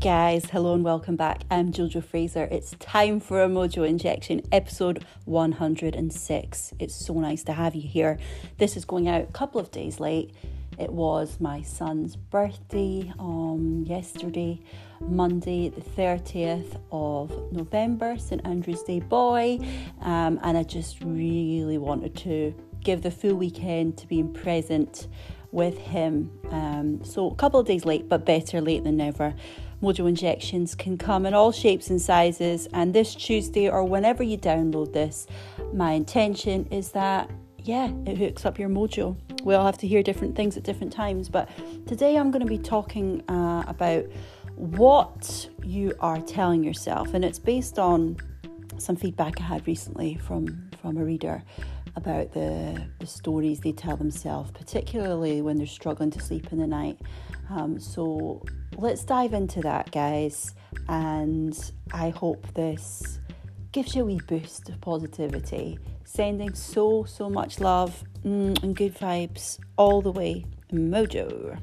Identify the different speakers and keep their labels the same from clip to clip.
Speaker 1: guys, hello and welcome back. I'm Jojo Fraser. It's time for a Mojo Injection, episode 106. It's so nice to have you here. This is going out a couple of days late. It was my son's birthday um, yesterday, Monday, the 30th of November, St Andrew's Day boy, um, and I just really wanted to give the full weekend to being present with him. Um, so a couple of days late, but better late than never. Mojo injections can come in all shapes and sizes, and this Tuesday or whenever you download this, my intention is that yeah, it hooks up your mojo. We all have to hear different things at different times, but today I'm going to be talking uh, about what you are telling yourself, and it's based on some feedback I had recently from from a reader about the, the stories they tell themselves, particularly when they're struggling to sleep in the night. Um, so let's dive into that, guys, and I hope this gives you a wee boost of positivity. Sending so, so much love mm, and good vibes all the way. Mojo.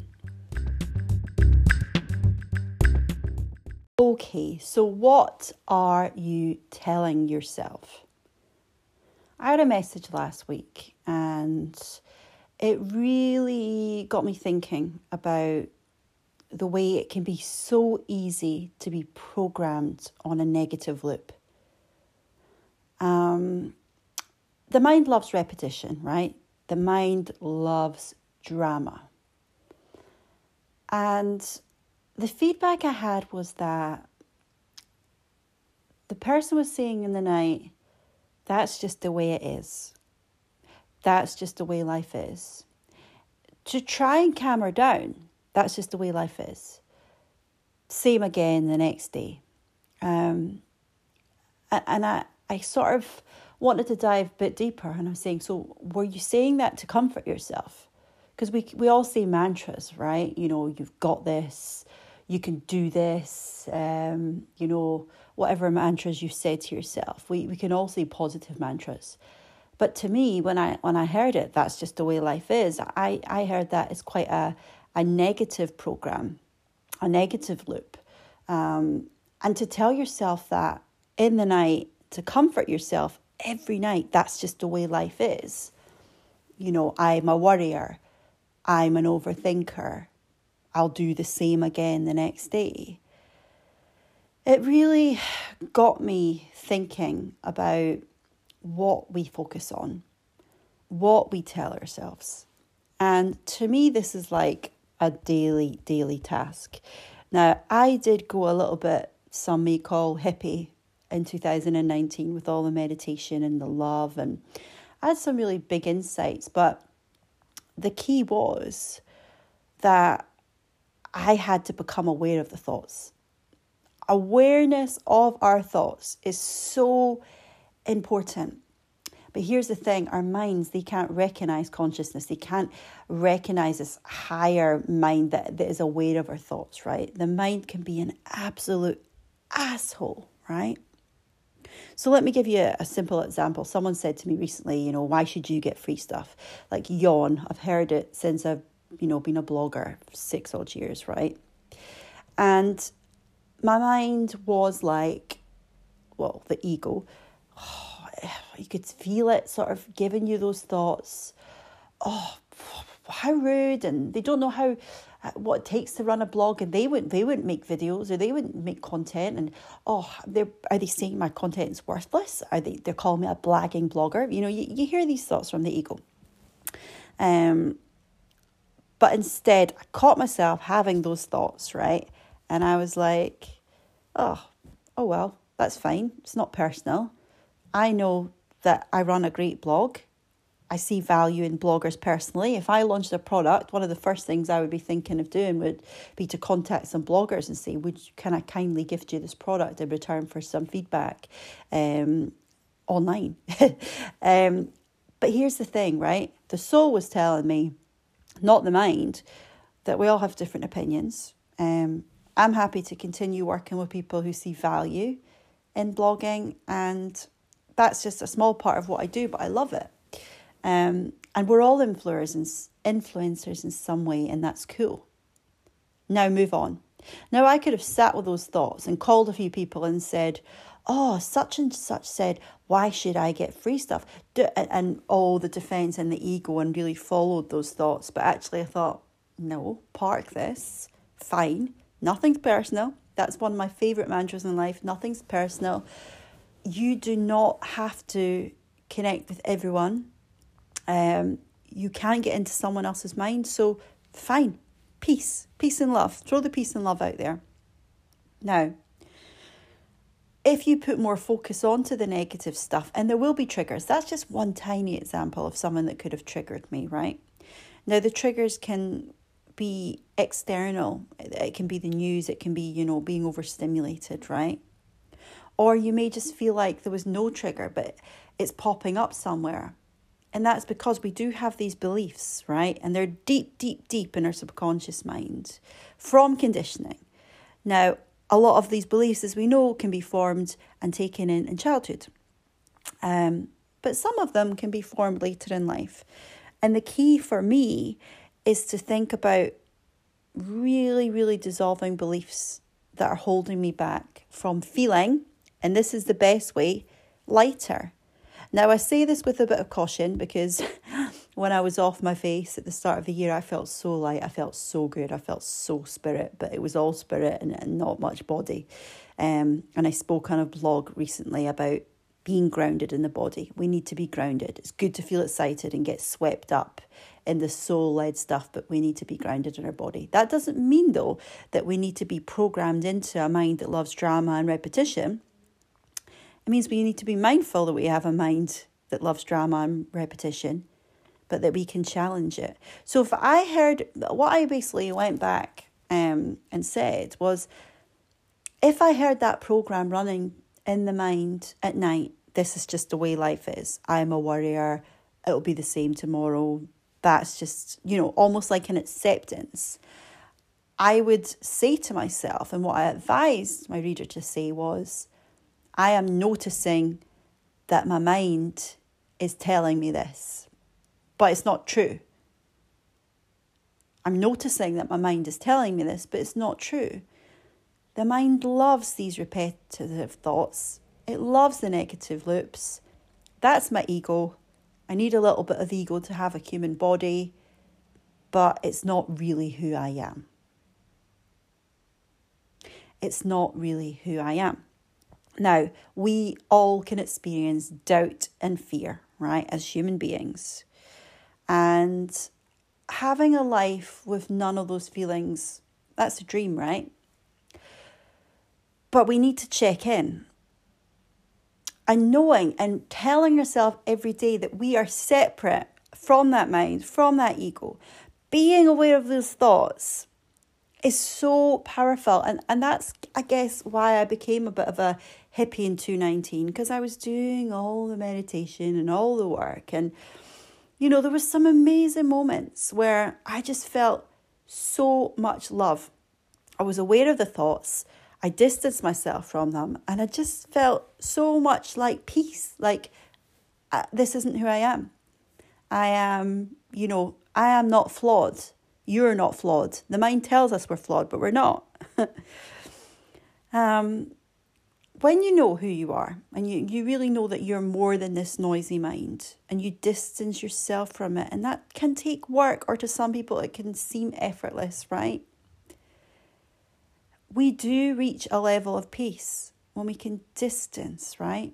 Speaker 1: Okay, so what are you telling yourself? I had a message last week and it really got me thinking about the way it can be so easy to be programmed on a negative loop. Um, the mind loves repetition, right? The mind loves drama. And the feedback I had was that the person was saying in the night, that's just the way it is. That's just the way life is. To try and calm her down, that's just the way life is. Same again the next day. Um, and I, I sort of wanted to dive a bit deeper, and I'm saying, so were you saying that to comfort yourself? Because we we all say mantras, right? You know, you've got this, you can do this, um, you know, whatever mantras you said to yourself. We we can all say positive mantras. But to me, when I when I heard it, that's just the way life is. I, I heard that as quite a, a negative program, a negative loop. Um, and to tell yourself that in the night, to comfort yourself every night, that's just the way life is. You know, I'm a worrier, I'm an overthinker, I'll do the same again the next day. It really got me thinking about what we focus on, what we tell ourselves. And to me, this is like a daily, daily task. Now, I did go a little bit, some may call hippie, in 2019 with all the meditation and the love, and I had some really big insights. But the key was that I had to become aware of the thoughts. Awareness of our thoughts is so important. But here's the thing our minds, they can't recognize consciousness. They can't recognize this higher mind that, that is aware of our thoughts, right? The mind can be an absolute asshole, right? So let me give you a, simple example. Someone said to me recently, you know, why should you get free stuff? Like yawn. I've heard it since I've, you know, been a blogger six odd years, right? And my mind was like, well, the ego. Oh, you could feel it sort of giving you those thoughts. Oh, how rude! And they don't know how uh, what it takes to run a blog, and they wouldn't they wouldn't make videos or they wouldn't make content. And oh, they are they saying my content is worthless? Are they they're calling me a blagging blogger? You know, you, you hear these thoughts from the ego. Um, but instead, I caught myself having those thoughts, right? And I was like, oh, oh well, that's fine. It's not personal. I know that I run a great blog. I see value in bloggers personally. If I launched a product, one of the first things I would be thinking of doing would be to contact some bloggers and say, "Would can I kindly gift you this product in return for some feedback um, online?" um, but here's the thing, right? The soul was telling me, not the mind, that we all have different opinions. Um, I'm happy to continue working with people who see value in blogging, and that's just a small part of what I do, but I love it. Um, and we're all influencers, influencers in some way, and that's cool. Now move on. Now, I could have sat with those thoughts and called a few people and said, Oh, such and such said, Why should I get free stuff? And all the defense and the ego and really followed those thoughts. But actually, I thought, No, park this. Fine. Nothing's personal. That's one of my favorite mantras in life. Nothing's personal. You do not have to connect with everyone. Um, you can't get into someone else's mind. So, fine. Peace. Peace and love. Throw the peace and love out there. Now, if you put more focus onto the negative stuff, and there will be triggers, that's just one tiny example of someone that could have triggered me, right? Now, the triggers can be external. It can be the news, it can be, you know, being overstimulated, right? Or you may just feel like there was no trigger, but it's popping up somewhere. And that's because we do have these beliefs, right? And they're deep, deep, deep in our subconscious mind from conditioning. Now, a lot of these beliefs, as we know, can be formed and taken in in childhood. Um, but some of them can be formed later in life. And the key for me is to think about really, really dissolving beliefs that are holding me back from feeling, and this is the best way, lighter. Now, I say this with a bit of caution because when I was off my face at the start of the year, I felt so light. I felt so good. I felt so spirit, but it was all spirit and, and not much body. Um, and I spoke on a blog recently about being grounded in the body. We need to be grounded. It's good to feel excited and get swept up in the soul led stuff, but we need to be grounded in our body. That doesn't mean, though, that we need to be programmed into a mind that loves drama and repetition. It means we need to be mindful that we have a mind that loves drama and repetition, but that we can challenge it. So if I heard what I basically went back um, and said was, if I heard that program running in the mind at night, this is just the way life is. I'm a warrior. It'll be the same tomorrow. That's just, you know, almost like an acceptance. I would say to myself, and what I advised my reader to say was, I am noticing that my mind is telling me this, but it's not true. I'm noticing that my mind is telling me this, but it's not true. The mind loves these repetitive thoughts it loves the negative loops. That's my ego. I need a little bit of ego to have a human body, but it's not really who I am. It's not really who I am. Now, we all can experience doubt and fear, right, as human beings. And having a life with none of those feelings, that's a dream, right? But we need to check in and knowing and telling yourself every day that we are separate from that mind, from that ego, being aware of those thoughts is so powerful. And, and that's, I guess, why I became a bit of a hippie in 219 because I was doing all the meditation and all the work. And, you know, there was some amazing moments where I just felt so much love. I was aware of the thoughts. I distanced myself from them and I just felt so much like peace. Like, uh, this isn't who I am. I am, you know, I am not flawed. You're not flawed. The mind tells us we're flawed, but we're not. um, when you know who you are and you, you really know that you're more than this noisy mind and you distance yourself from it, and that can take work, or to some people, it can seem effortless, right? we do reach a level of peace when we can distance, right?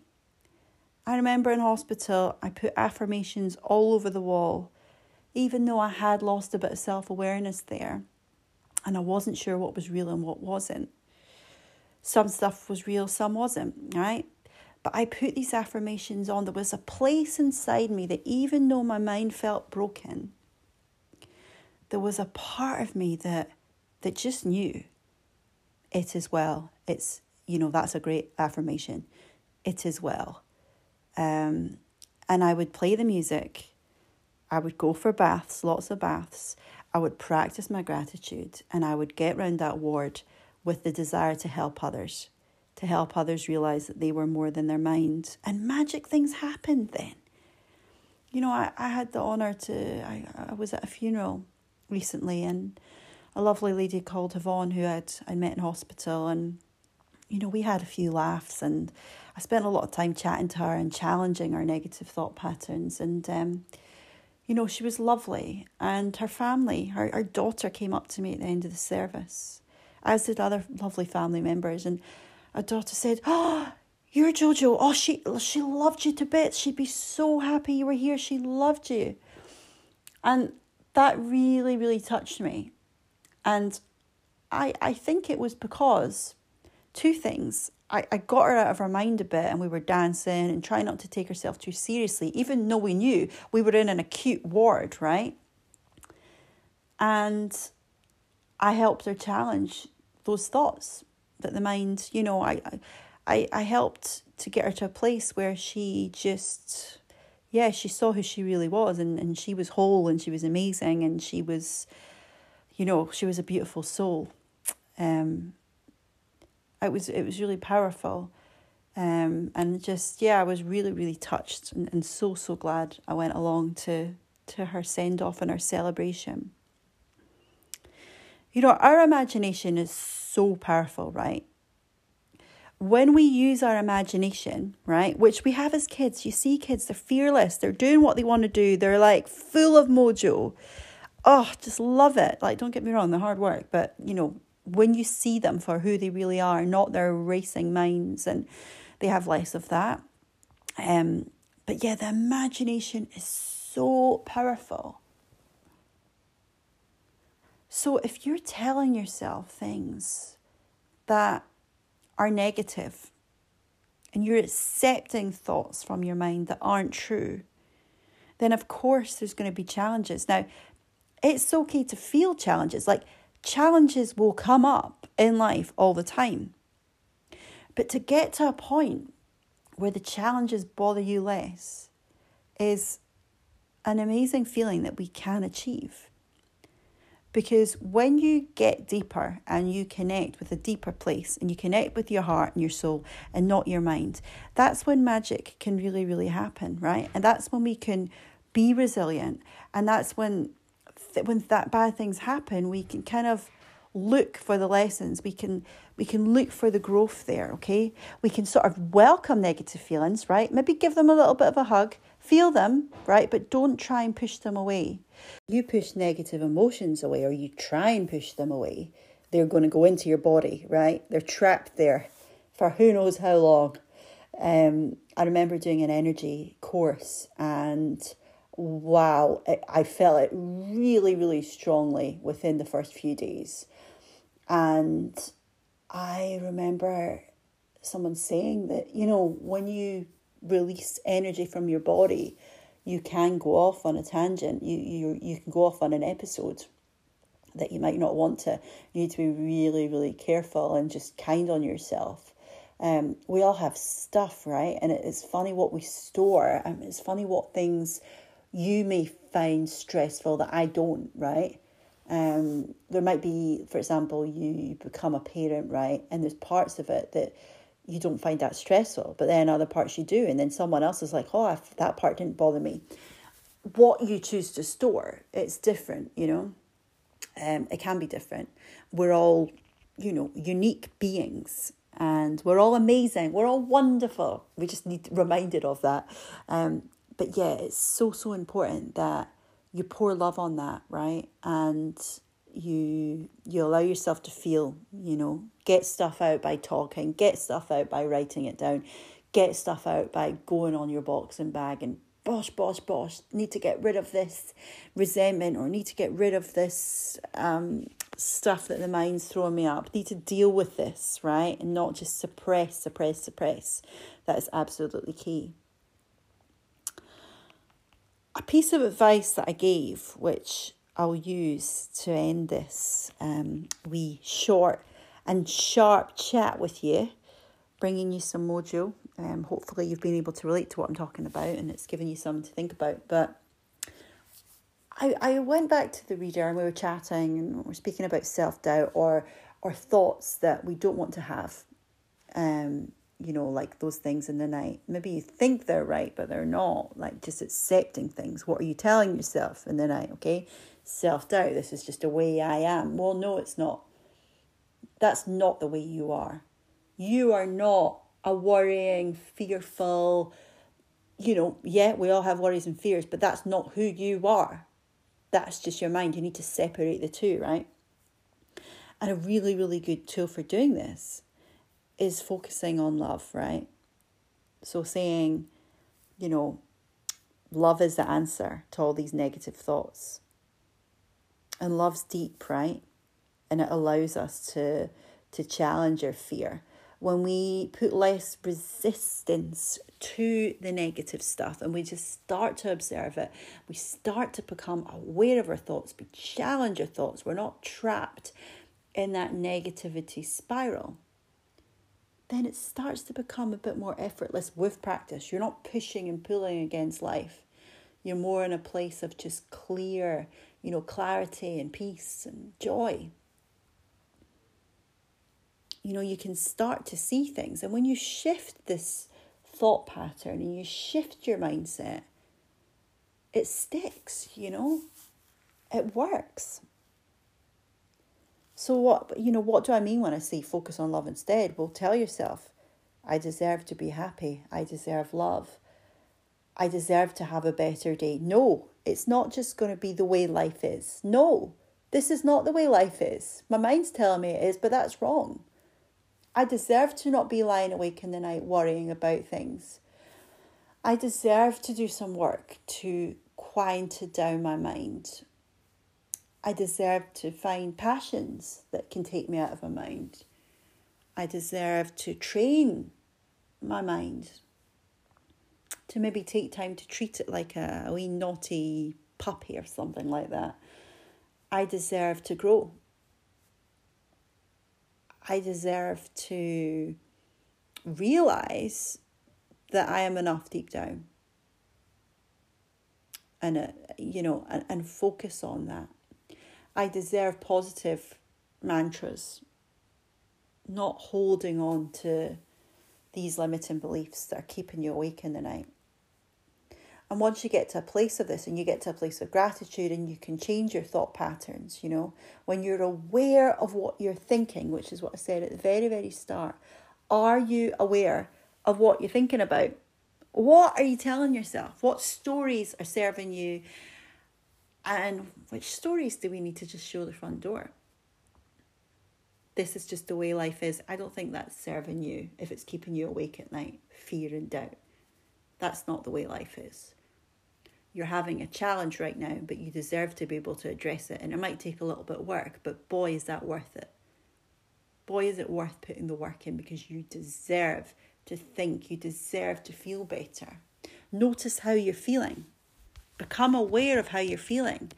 Speaker 1: I remember in hospital, I put affirmations all over the wall, even though I had lost a bit of self awareness there and I wasn't sure what was real and what wasn't. Some stuff was real, some wasn't, right? But I put these affirmations on. There was a place inside me that even though my mind felt broken, there was a part of me that that just knew it is well. It's, you know, that's a great affirmation. It is well. Um, and I would play the music. I would go for baths, lots of baths. I would practice my gratitude and I would get round that ward with the desire to help others, to help others realize that they were more than their mind. And magic things happened then. You know, I, I had the honour to, I, I was at a funeral recently and a lovely lady called Yvonne who I'd, I met in hospital. And, you know, we had a few laughs and I spent a lot of time chatting to her and challenging our negative thought patterns. And, um, you know, she was lovely. And her family, her, her daughter came up to me at the end of the service, as did other lovely family members. And a daughter said, Oh, you're Jojo. Oh, she she loved you to bits. She'd be so happy you were here. She loved you. And that really, really touched me. And I I think it was because two things. I, I got her out of her mind a bit and we were dancing and trying not to take herself too seriously, even though we knew we were in an acute ward, right? And I helped her challenge those thoughts that the mind, you know, I, I, I helped to get her to a place where she just, yeah, she saw who she really was and, and she was whole and she was amazing and she was, you know, she was a beautiful soul. Um, it was it was really powerful, um, and just yeah, I was really really touched and, and so so glad I went along to to her send off and her celebration. You know, our imagination is so powerful, right? When we use our imagination, right, which we have as kids, you see kids, they're fearless, they're doing what they want to do, they're like full of mojo. Oh, just love it. Like, don't get me wrong, they're hard work, but you know, when you see them for who they really are, not their racing minds, and they have less of that. Um, but yeah, the imagination is so powerful. So if you're telling yourself things that are negative and you're accepting thoughts from your mind that aren't true, then of course there's going to be challenges. Now, it's okay to feel challenges. Like challenges will come up in life all the time. But to get to a point where the challenges bother you less is an amazing feeling that we can achieve. Because when you get deeper and you connect with a deeper place and you connect with your heart and your soul and not your mind, that's when magic can really, really happen, right? And that's when we can be resilient. And that's when, when that bad things happen, we can kind of look for the lessons. We can we can look for the growth there, okay? We can sort of welcome negative feelings, right? Maybe give them a little bit of a hug, feel them, right? But don't try and push them away. You push negative emotions away or you try and push them away, they're going to go into your body, right? They're trapped there for who knows how long. Um, I remember doing an energy course and wow, I felt it really, really strongly within the first few days. And I remember someone saying that, you know, when you release energy from your body, you can go off on a tangent. You, you, you can go off on an episode that you might not want to. You need to be really, really careful and just kind on yourself. Um, we all have stuff, right? And it's funny what we store. Um, it's funny what things you may find stressful that I don't, right? Um, there might be, for example, you become a parent, right? And there's parts of it that you don't find that stressful, but then other parts you do. And then someone else is like, oh, that part didn't bother me. What you choose to store, it's different, you know? Um, it can be different. We're all, you know, unique beings and we're all amazing. We're all wonderful. We just need reminded of that. Um, but yeah, it's so, so important that you pour love on that, right? And you you allow yourself to feel, you know, get stuff out by talking, get stuff out by writing it down, get stuff out by going on your boxing bag and bosh, bosh, bosh, need to get rid of this resentment or need to get rid of this um, stuff that the mind's throwing me up. Need to deal with this, right? And not just suppress, suppress, suppress. That is absolutely key a piece of advice that I gave, which I'll use to end this um, wee short and sharp chat with you, bringing you some mojo. Um, hopefully, you've been able to relate to what I'm talking about and it's given you something to think about. But I, I went back to the reader and we were chatting and we we're speaking about self doubt or, or thoughts that we don't want to have. Um, you know, like those things in the night. Maybe you think they're right, but they're not. Like just accepting things. What are you telling yourself in the night? Okay. self doubt. This is just a way I am. Well, no, it's not. That's not the way you are. You are not a worrying, fearful, you know, yeah, we all have worries and fears, but that's not who you are. That's just your mind. You need to separate the two, right? And a really, really good tool for doing this is focusing on love, right? So saying, you know, love is the answer to all these negative thoughts. And love's deep, right? And it allows us to to challenge our fear. When we put less resistance to the negative stuff and we just start to observe it, we start to become aware of our thoughts, we challenge our thoughts, we're not trapped in that negativity spiral then it starts to become a bit more effortless with practice. You're not pushing and pulling against life. You're more in a place of just clear, you know, clarity and peace and joy. You know, you can start to see things. And when you shift this thought pattern and you shift your mindset, it sticks, you know, it works. So what you know, what do I mean when I say focus on love instead? Well, tell yourself, I deserve to be happy. I deserve love. I deserve to have a better day. No, it's not just going to be the way life is. No, this is not the way life is. My mind's telling me it is, but that's wrong. I deserve to not be lying awake in the night worrying about things. I deserve to do some work to quiet down my mind. I deserve to find passions that can take me out of my mind. I deserve to train my mind to maybe take time to treat it like a, wee naughty puppy or something like that. I deserve to grow. I deserve to realize that I am enough deep down. And, uh, you know, and, and focus on that. I deserve positive mantras, not holding on to these limiting beliefs that are keeping you awake in the night. And once you get to a place of this and you get to a place of gratitude and you can change your thought patterns, you know, when you're aware of what you're thinking, which is what I said at the very, very start, are you aware of what you're thinking about? What are you telling yourself? What stories are serving you and which stories do we need to just show the front door? This is just the way life is. I don't think that's serving you if it's keeping you awake at night, fear and doubt. That's not the way life is. You're having a challenge right now, but you deserve to be able to address it. And it might take a little bit of work, but boy, is that worth it. Boy, is it worth putting the work in because you deserve to think, you deserve to feel better. Notice how you're feeling. Become aware of how you're feeling.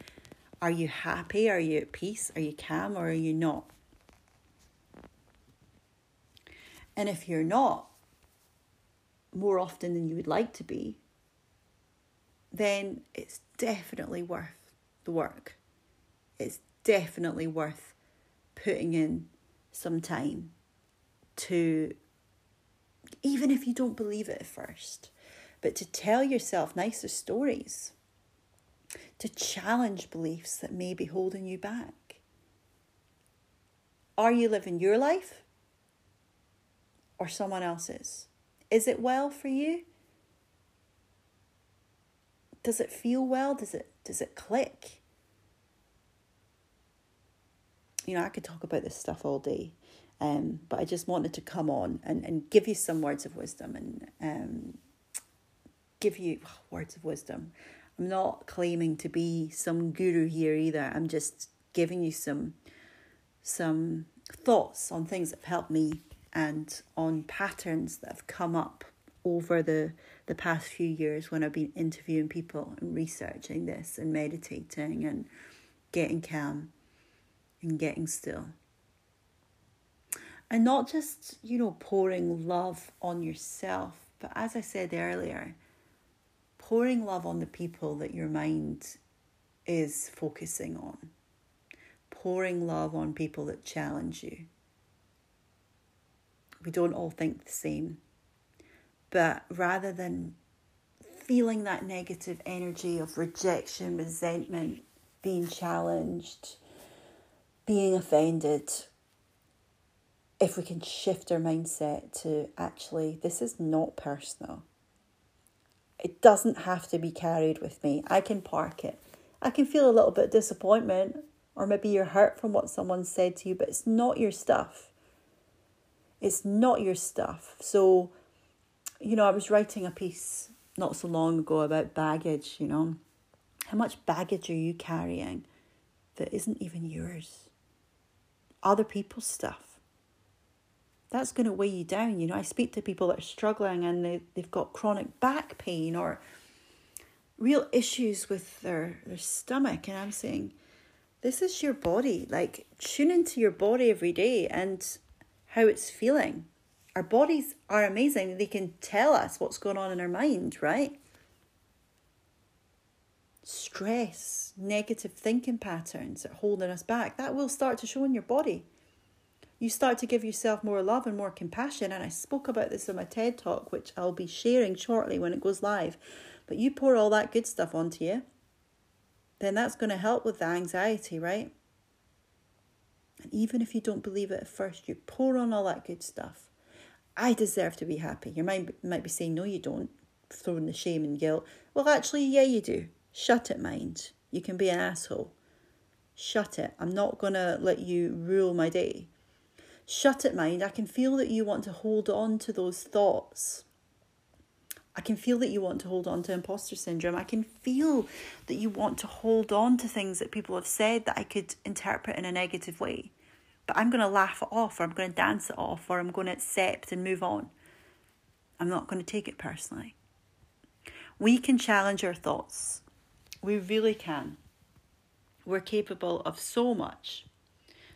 Speaker 1: Are you happy? Are you at peace? Are you calm or are you not? And if you're not, more often than you would like to be, then it's definitely worth the work. It's definitely worth putting in some time to, even if you don't believe it at first, but to tell yourself nicer stories to challenge beliefs that may be holding you back. Are you living your life or someone else's? Is it well for you? Does it feel well? Does it does it click? You know, I could talk about this stuff all day, um, but I just wanted to come on and, and give you some words of wisdom and um, give you oh, words of wisdom. I'm not claiming to be some guru here either. I'm just giving you some some thoughts on things that have helped me and on patterns that have come up over the the past few years when I've been interviewing people and researching this and meditating and getting calm and getting still. And not just, you know, pouring love on yourself, but as I said earlier, pouring love on the people that your mind is focusing on, pouring love on people that challenge you. We don't all think the same, but rather than feeling that negative energy of rejection, resentment, being challenged, being offended, if we can shift our mindset to actually, this is not personal. It doesn't have to be carried with me. I can park it. I can feel a little bit disappointment, or maybe you're hurt from what someone said to you, but it's not your stuff. It's not your stuff. So, you know, I was writing a piece not so long ago about baggage, you know. How much baggage are you carrying that isn't even yours? Other people's stuff that's going to weigh you down. You know, I speak to people that are struggling and they, they've got chronic back pain or real issues with their, their stomach. And I'm saying, this is your body. Like, tune into your body every day and how it's feeling. Our bodies are amazing. They can tell us what's going on in our mind, right? Stress, negative thinking patterns that are holding us back, that will start to show in your body you start to give yourself more love and more compassion. And I spoke about this in my TED talk, which I'll be sharing shortly when it goes live. But you pour all that good stuff onto you, then that's going to help with the anxiety, right? And even if you don't believe it at first, you pour on all that good stuff. I deserve to be happy. Your mind might be saying, no, you don't, throwing the shame and guilt. Well, actually, yeah, you do. Shut it, mind. You can be an asshole. Shut it. I'm not going to let you rule my day. Shut it, mind. I can feel that you want to hold on to those thoughts. I can feel that you want to hold on to imposter syndrome. I can feel that you want to hold on to things that people have said that I could interpret in a negative way. But I'm going to laugh it off, or I'm going to dance it off, or I'm going to accept and move on. I'm not going to take it personally. We can challenge our thoughts. We really can. We're capable of so much.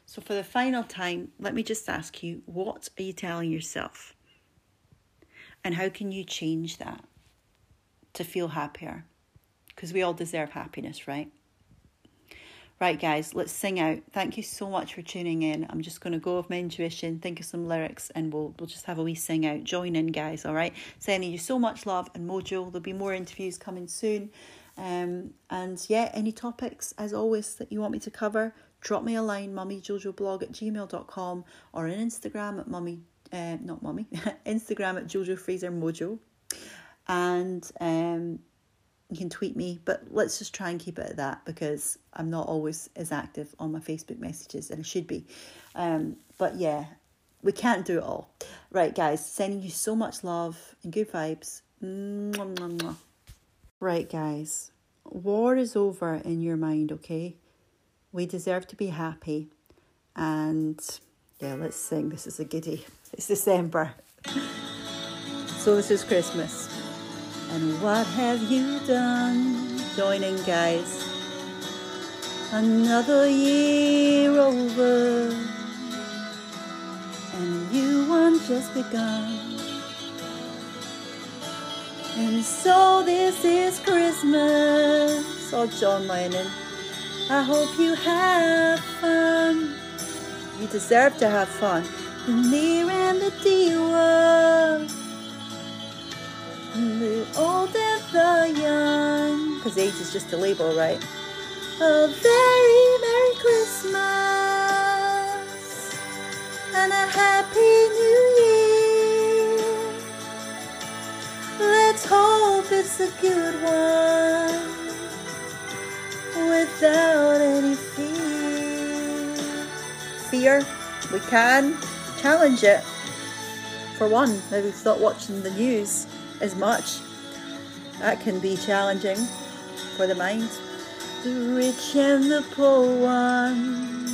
Speaker 1: So, for the final time, let me just ask you what are you telling yourself? And how can you change that to feel happier? Because we all deserve happiness, right? Right, guys, let's sing out. Thank you so much for tuning in. I'm just going to go with my intuition, think of some lyrics, and we'll we'll just have a wee sing out. Join in, guys. All right. Sending you so much love and mojo. There'll be more interviews coming soon. Um, and yeah, any topics as always that you want me to cover, drop me a line, mummyjojoblog at gmail.com or on Instagram at mummy, uh, not mummy, Instagram at Jojo Fraser Mojo. And um, you can tweet me, but let's just try and keep it at that because I'm not always as active on my Facebook messages and I should be. Um, but yeah, we can't do it all. Right, guys, sending you so much love and good vibes. Right, guys, war is over in your mind, okay? We deserve to be happy. And yeah, let's sing. This is a giddy. It's December. So this is Christmas. And what have you done? Joining, guys. Another year over. And you one just begun. And so this is Christmas. Oh, John Lennon. I hope you have fun. You deserve to have fun. The near and the dear The old and the young. Because age is just a label, right? A very Merry Christmas and a Happy New Year. Let's hope it's a good one Fear, we can challenge it. For one, maybe stop watching the news as much. That can be challenging for the mind. The rich and the poor one.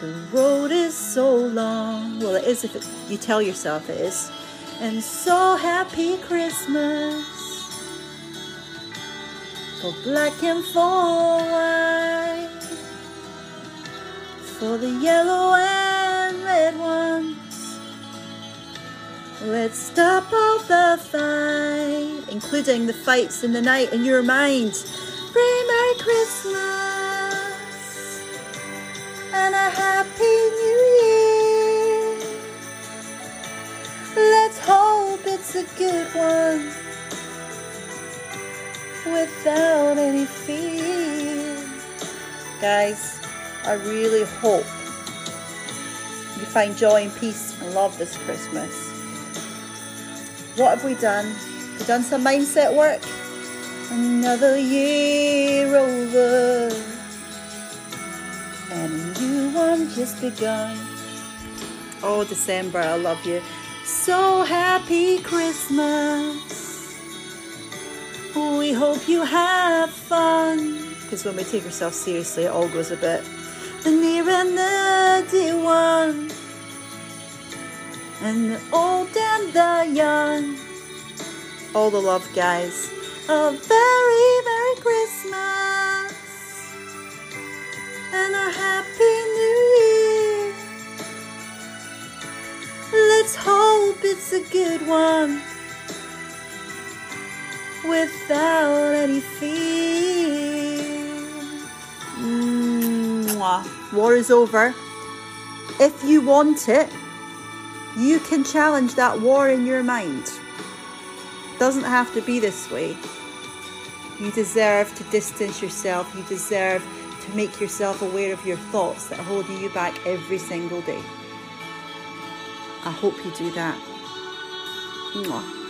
Speaker 1: The road is so long. Well, it is if it, you tell yourself it is. And so happy Christmas for black and for white, for the yellow and red ones. Let's stop all the fight, including the fights in the night in your mind. Pray Merry Christmas and a Happy I really hope you find joy and peace and love this Christmas. What have we done? We've done some mindset work. Another year over. And a new one just begun. Oh, December, I love you. So happy Christmas. We hope you have fun. Because when we take ourselves seriously, it all goes a bit. The near and the dear one. And the old and the young. All the love, guys. A very Merry Christmas. And a Happy New Year. Let's hope it's a good one without any fear. War is over. If you want it, you can challenge that war in your mind. Doesn't have to be this way. You deserve to distance yourself. You deserve to make yourself aware of your thoughts that are holding you back every single day. I hope you do that. Mwah.